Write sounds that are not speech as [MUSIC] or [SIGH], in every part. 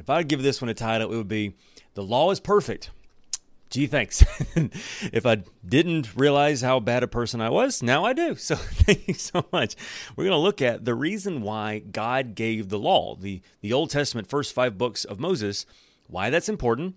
If I give this one a title, it would be The Law is Perfect. Gee, thanks. [LAUGHS] if I didn't realize how bad a person I was, now I do. [LAUGHS] So thank you so much. We're going to look at the reason why God gave the law, the, the Old Testament first five books of Moses, why that's important,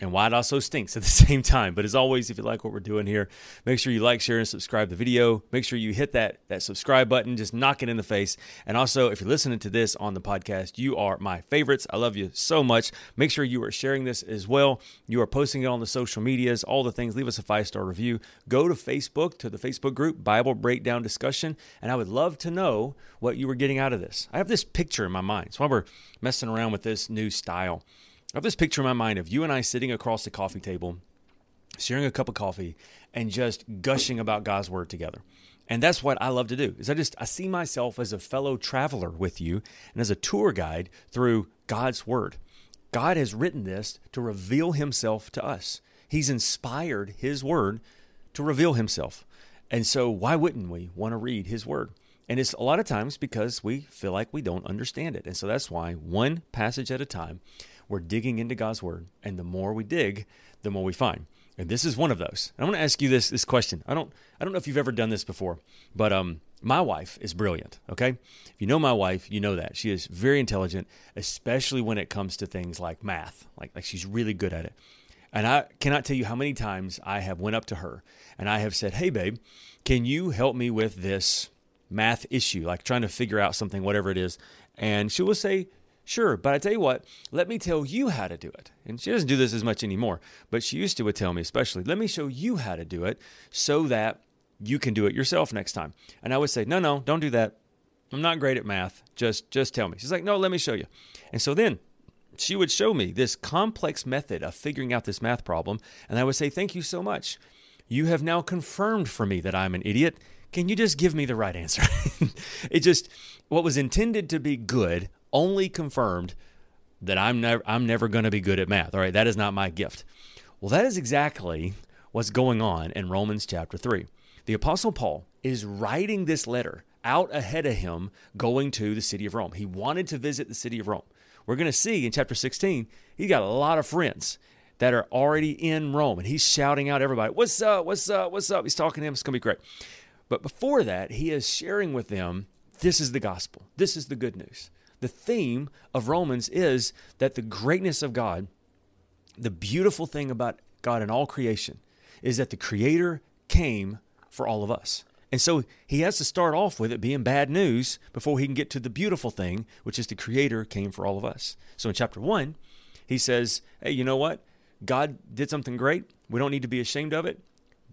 and why it also stinks at the [LAUGHS] same time. But as always, if you like what we're doing here, make sure you like, share, and subscribe the video. Make sure you hit that that subscribe button, just knock it in the face. And also, if you're listening to this on the podcast, you are my favorites. I love you so much. Make sure you are sharing this as well. You are posting it on the social medias, all the things. Leave us a five star review. Go to Facebook to the Facebook group Bible Breakdown Discussion, and I would love to know what you were getting out of this. I have this picture in my mind. So while we're messing around with this new style. I have this picture in my mind of you and I sitting across the coffee table, sharing a cup of coffee, and just gushing about God's word together. And that's what I love to do. Is I just I see myself as a fellow traveler with you and as a tour guide through God's word. God has written this to reveal himself to us. He's inspired his word to reveal himself. And so why wouldn't we want to read his word? And it's a lot of times because we feel like we don't understand it. And so that's why one passage at a time we're digging into God's word, and the more we dig, the more we find. And this is one of those. And I want to ask you this this question. I don't I don't know if you've ever done this before, but um my wife is brilliant, okay? If you know my wife, you know that. She is very intelligent, especially when it comes to things like math. Like like she's really good at it. And I cannot tell you how many times I have went up to her and I have said, "Hey babe, can you help me with this math issue, like trying to figure out something whatever it is?" And she will say, Sure, but I tell you what, let me tell you how to do it. And she doesn't do this as much anymore, but she used to would tell me especially, let me show you how to do it so that you can do it yourself next time. And I would say, no, no, don't do that. I'm not great at math. Just just tell me. She's like, no, let me show you. And so then she would show me this complex method of figuring out this math problem. And I would say, thank you so much. You have now confirmed for me that I'm an idiot. Can you just give me the right answer? [LAUGHS] it just, what was intended to be good only confirmed that I'm never I'm never going to be good at math. All right, that is not my gift. Well, that is exactly what's going on in Romans chapter 3. The apostle Paul is writing this letter out ahead of him going to the city of Rome. He wanted to visit the city of Rome. We're going to see in chapter 16, he got a lot of friends that are already in Rome and he's shouting out everybody, "What's up? What's up? What's up?" He's talking to them. It's going to be great. But before that, he is sharing with them, this is the gospel. This is the good news the theme of Romans is that the greatness of God, the beautiful thing about God and all creation, is that the Creator came for all of us. And so he has to start off with it being bad news before he can get to the beautiful thing, which is the Creator came for all of us. So in chapter one, he says, Hey, you know what? God did something great. We don't need to be ashamed of it.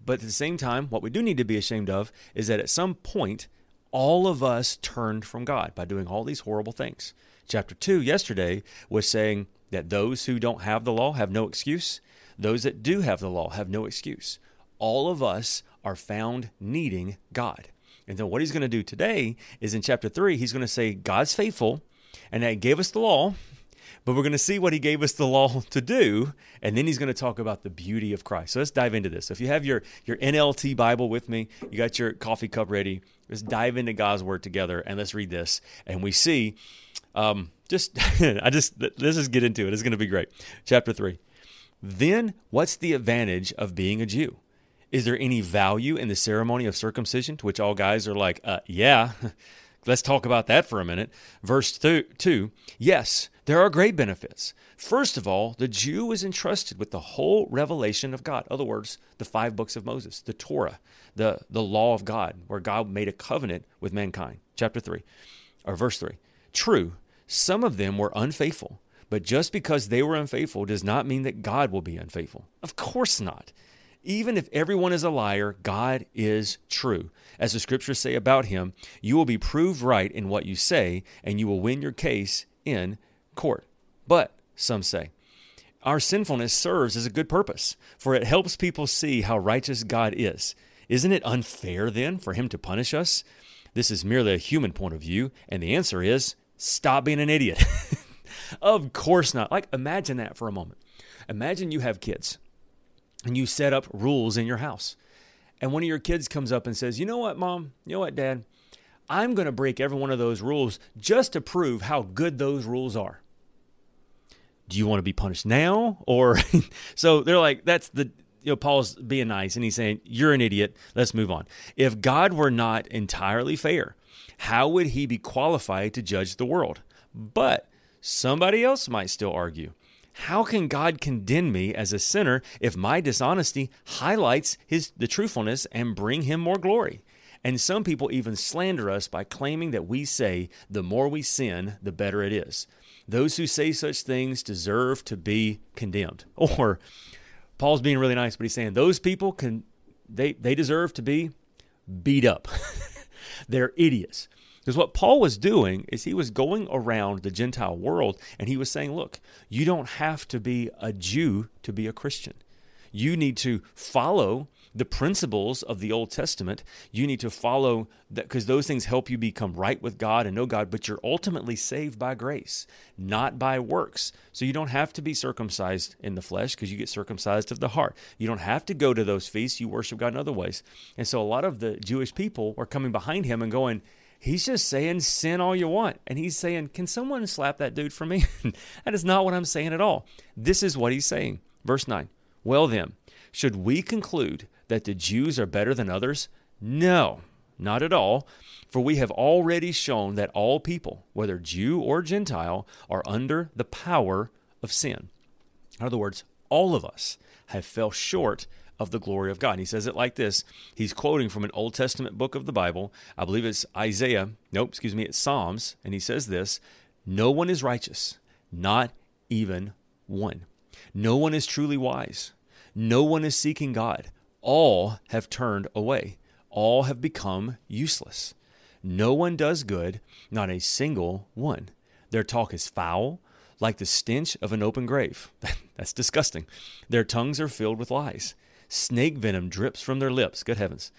But at the same time, what we do need to be ashamed of is that at some point, all of us turned from God by doing all these horrible things. Chapter 2 yesterday was saying that those who don't have the law have no excuse. Those that do have the law have no excuse. All of us are found needing God. And then what he's going to do today is in chapter 3, he's going to say, God's faithful, and that he gave us the law, but we're going to see what he gave us the law [LAUGHS] to do, and then he's going to talk about the beauty of Christ. So let's dive into this. So if you have your, your NLT Bible with me, you got your coffee cup ready, let's dive into God's word together and let's read this. And we see, um, just, [LAUGHS] I just, let's just get into it. It's going to be great. Chapter 3. Then what's the advantage of being a Jew? Is there any value in the ceremony of circumcision? To which all guys are like, uh, yeah. [LAUGHS] Let's talk about that for a minute. Verse two, 2 Yes, there are great benefits. First of all, the Jew is entrusted with the whole revelation of God. In other words, the five books of Moses, the Torah, the, the law of God, where God made a covenant with mankind. Chapter 3, or verse 3. True, some of them were unfaithful, but just because they were unfaithful does not mean that God will be unfaithful. Of course not. Even if everyone is a liar, God is true. As the scriptures say about him, you will be proved right in what you say, and you will win your case in court. But, some say, our sinfulness serves as a good purpose, for it helps people see how righteous God is. Isn't it unfair then for him to punish us? This is merely a human point of view, and the answer is stop being an idiot. [LAUGHS] of course not. Like, imagine that for a moment. Imagine you have kids and you set up rules in your house. And one of your kids comes up and says, You know what, mom? You know what, dad? I'm going to break every one of those rules just to prove how good those rules are. Do you want to be punished now? Or [LAUGHS] so they're like, that's the, you know, Paul's being nice and he's saying, You're an idiot. Let's move on. If God were not entirely fair, how would he be qualified to judge the world? But somebody else might still argue. How can God condemn me as a sinner if my dishonesty highlights his the truthfulness and bring him more glory? And some people even slander us by claiming that we say the more we sin, the better it is. Those who say such things deserve to be condemned. [LAUGHS] Or Paul's being really nice, but he's saying those people can they they deserve to be beat up. [LAUGHS] They're idiots. Because what Paul was doing is he was going around the Gentile world and he was saying, look, you don't have to be a Jew to be a Christian. You need to follow the principles of the Old Testament. You need to follow that because those things help you become right with God and know God, but you're ultimately saved by grace, not by works. So you don't have to be circumcised in the flesh because you get circumcised of the heart. You don't have to go to those feasts. You worship God in other ways. And so a lot of the Jewish people are coming behind him and going, He's just saying sin all you want. And he's saying, Can someone slap that dude for me? [LAUGHS] that is not what I'm saying at all. This is what he's saying. Verse 9. Well, then, should we conclude that the Jews are better than others? No, not at all. For we have already shown that all people, whether Jew or Gentile, are under the power of sin. In other words, all of us have fell short of the glory of God. And he says it like this. He's quoting from an Old Testament book of the Bible. I believe it's Isaiah. Nope, excuse me, it's Psalms. And he says this No one is righteous, not even one. No one is truly wise. No one is seeking God. All have turned away. All have become useless. No one does good, not a single one. Their talk is foul, like the stench of an open grave. [LAUGHS] That's disgusting. Their tongues are filled with lies. Snake venom drips from their lips. Good heavens.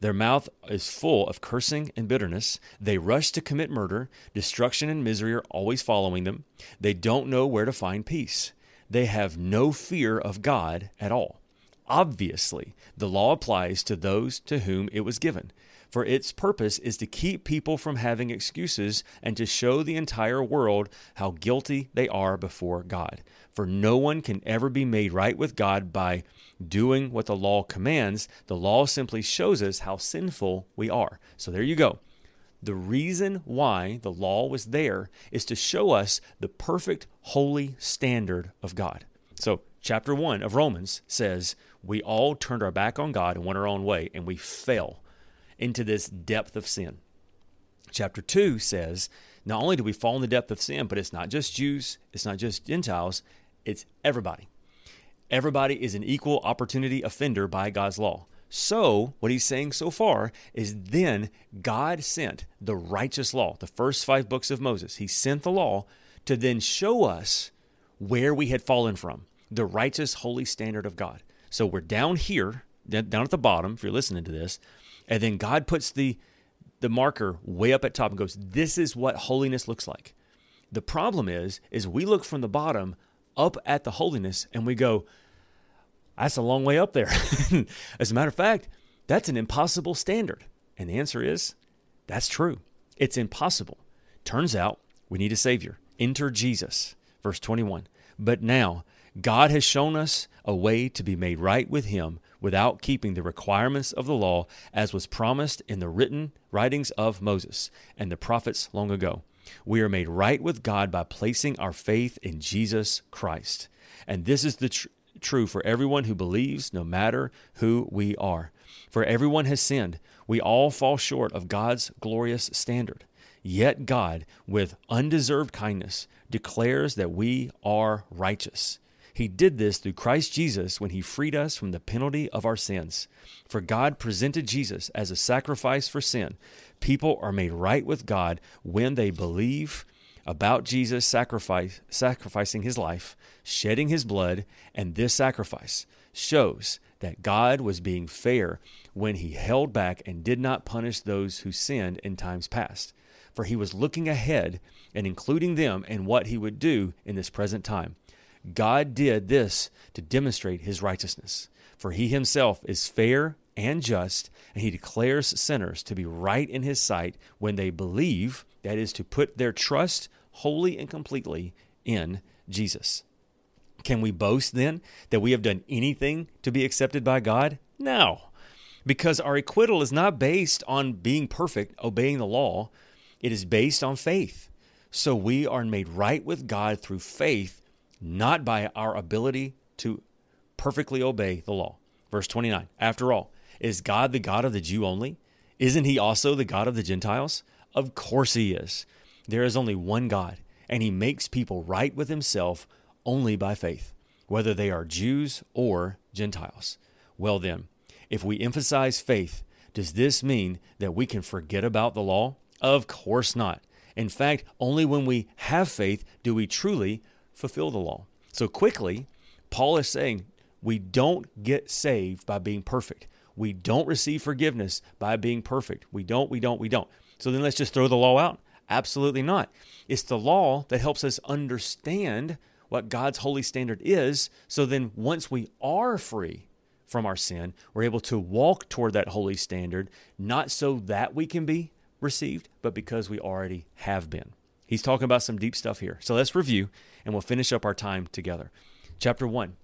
Their mouth is full of cursing and bitterness. They rush to commit murder. Destruction and misery are always following them. They don't know where to find peace. They have no fear of God at all. Obviously, the law applies to those to whom it was given for its purpose is to keep people from having excuses and to show the entire world how guilty they are before God. For no one can ever be made right with God by doing what the law commands. The law simply shows us how sinful we are. So there you go. The reason why the law was there is to show us the perfect, holy standard of God. So, chapter 1 of Romans says, We all turned our back on God and went our own way, and we fell into this depth of sin. Chapter 2 says, not only do we fall in the depth of sin, but it's not just Jews, it's not just Gentiles, it's everybody. Everybody is an equal opportunity offender by God's law. So, what he's saying so far is then God sent the righteous law, the first five books of Moses. He sent the law to then show us where we had fallen from, the righteous, holy standard of God. So, we're down here, down at the bottom, if you're listening to this, and then God puts the the marker way up at top and goes, "This is what holiness looks like." The problem is is we look from the bottom up at the holiness and we go, "That's a long way up there." [LAUGHS] As a matter of fact, that's an impossible standard. And the answer is, that's true. It's impossible. Turns out we need a savior. Enter Jesus. Verse 21. But now God has shown us a way to be made right with him without keeping the requirements of the law as was promised in the written writings of Moses and the prophets long ago. We are made right with God by placing our faith in Jesus Christ. And this is the tr- true for everyone who believes, no matter who we are. For everyone has sinned. We all fall short of God's glorious standard. Yet God, with undeserved kindness, declares that we are righteous. He did this through Christ Jesus when he freed us from the penalty of our sins. For God presented Jesus as a sacrifice for sin. People are made right with God when they believe about Jesus sacrifice, sacrificing his life, shedding his blood, and this sacrifice shows that God was being fair when he held back and did not punish those who sinned in times past. For he was looking ahead and including them in what he would do in this present time. God did this to demonstrate his righteousness. For he himself is fair and just, and he declares sinners to be right in his sight when they believe, that is, to put their trust wholly and completely in Jesus. Can we boast then that we have done anything to be accepted by God? No, because our acquittal is not based on being perfect, obeying the law, it is based on faith. So we are made right with God through faith, not by our ability to perfectly obey the law. Verse 29 After all, is God the God of the Jew only? Isn't he also the God of the Gentiles? Of course he is. There is only one God, and he makes people right with himself only by faith, whether they are Jews or Gentiles. Well, then, if we emphasize faith, does this mean that we can forget about the law? Of course not. In fact, only when we have faith do we truly fulfill the law. So, quickly, Paul is saying we don't get saved by being perfect. We don't receive forgiveness by being perfect. We don't, we don't, we don't. So then let's just throw the law out. Absolutely not. It's the law that helps us understand what God's holy standard is. So then, once we are free from our sin, we're able to walk toward that holy standard, not so that we can be received, but because we already have been. He's talking about some deep stuff here. So let's review and we'll finish up our time together. Chapter 1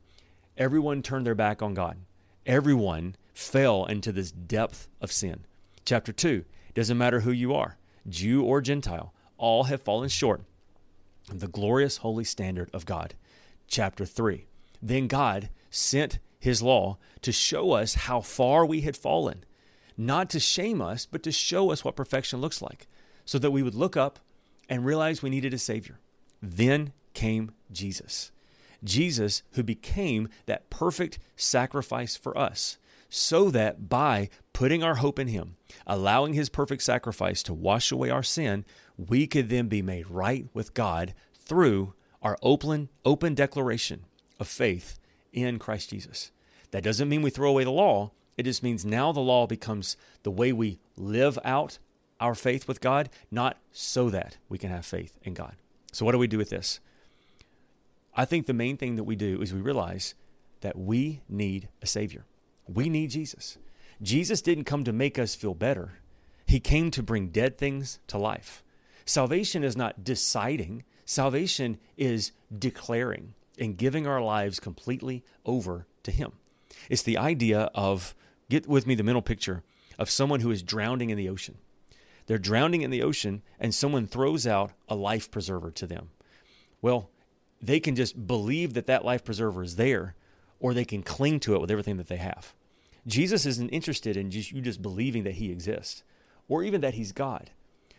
Everyone turned their back on God, everyone fell into this depth of sin. Chapter 2 Doesn't matter who you are, Jew or Gentile, all have fallen short of the glorious holy standard of God. Chapter 3. Then God sent his law to show us how far we had fallen, not to shame us, but to show us what perfection looks like, so that we would look up and realized we needed a Savior. Then came Jesus. Jesus, who became that perfect sacrifice for us, so that by putting our hope in Him, allowing His perfect sacrifice to wash away our sin, we could then be made right with God through our open, open declaration of faith in Christ Jesus. That doesn't mean we throw away the law. It just means now the law becomes the way we live out our faith with God, not so that we can have faith in God. So, what do we do with this? I think the main thing that we do is we realize that we need a Savior. We need Jesus. Jesus didn't come to make us feel better, He came to bring dead things to life. Salvation is not deciding, salvation is declaring and giving our lives completely over to Him. It's the idea of, get with me the mental picture of someone who is drowning in the ocean. They're drowning in the ocean, and someone throws out a life preserver to them. Well, they can just believe that that life preserver is there, or they can cling to it with everything that they have. Jesus isn't interested in just you just believing that he exists, or even that he's God.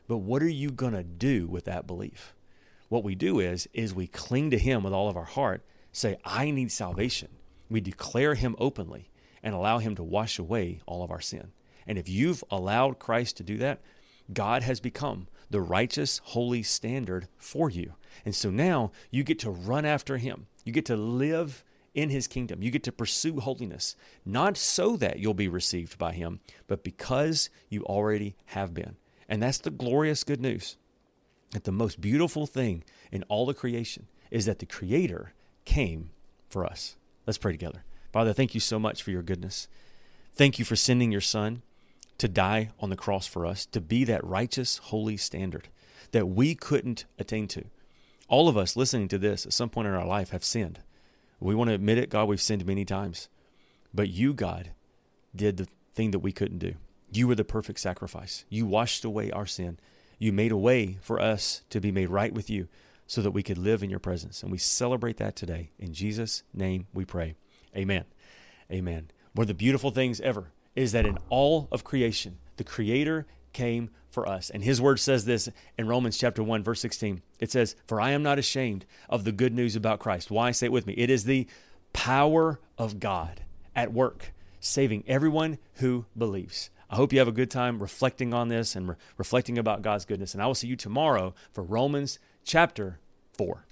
But what are you going to do with that belief? What we do is is we cling to him with all of our heart, say I need salvation. We declare him openly and allow him to wash away all of our sin. And if you've allowed Christ to do that, God has become the righteous, holy standard for you. And so now you get to run after him. You get to live in his kingdom. You get to pursue holiness, not so that you'll be received by him, but because you already have been. And that's the glorious good news. That the most beautiful thing in all the creation is that the Creator came for us. Let's pray together. Father, thank you so much for your goodness. Thank you for sending your Son to die on the cross for us, to be that righteous, holy standard that we couldn't attain to. All of us listening to this at some point in our life have sinned. We want to admit it, God, we've sinned many times. But you, God, did the thing that we couldn't do. You were the perfect sacrifice. You washed away our sin. You made a way for us to be made right with you so that we could live in your presence. And we celebrate that today. In Jesus' name we pray. Amen. Amen. One of the beautiful things ever is that in all of creation, the Creator came for us. And his word says this in Romans chapter 1, verse 16. It says, For I am not ashamed of the good news about Christ. Why? Say it with me. It is the power of God at work, saving everyone who believes. I hope you have a good time reflecting on this and re- reflecting about God's goodness. And I will see you tomorrow for Romans chapter 4.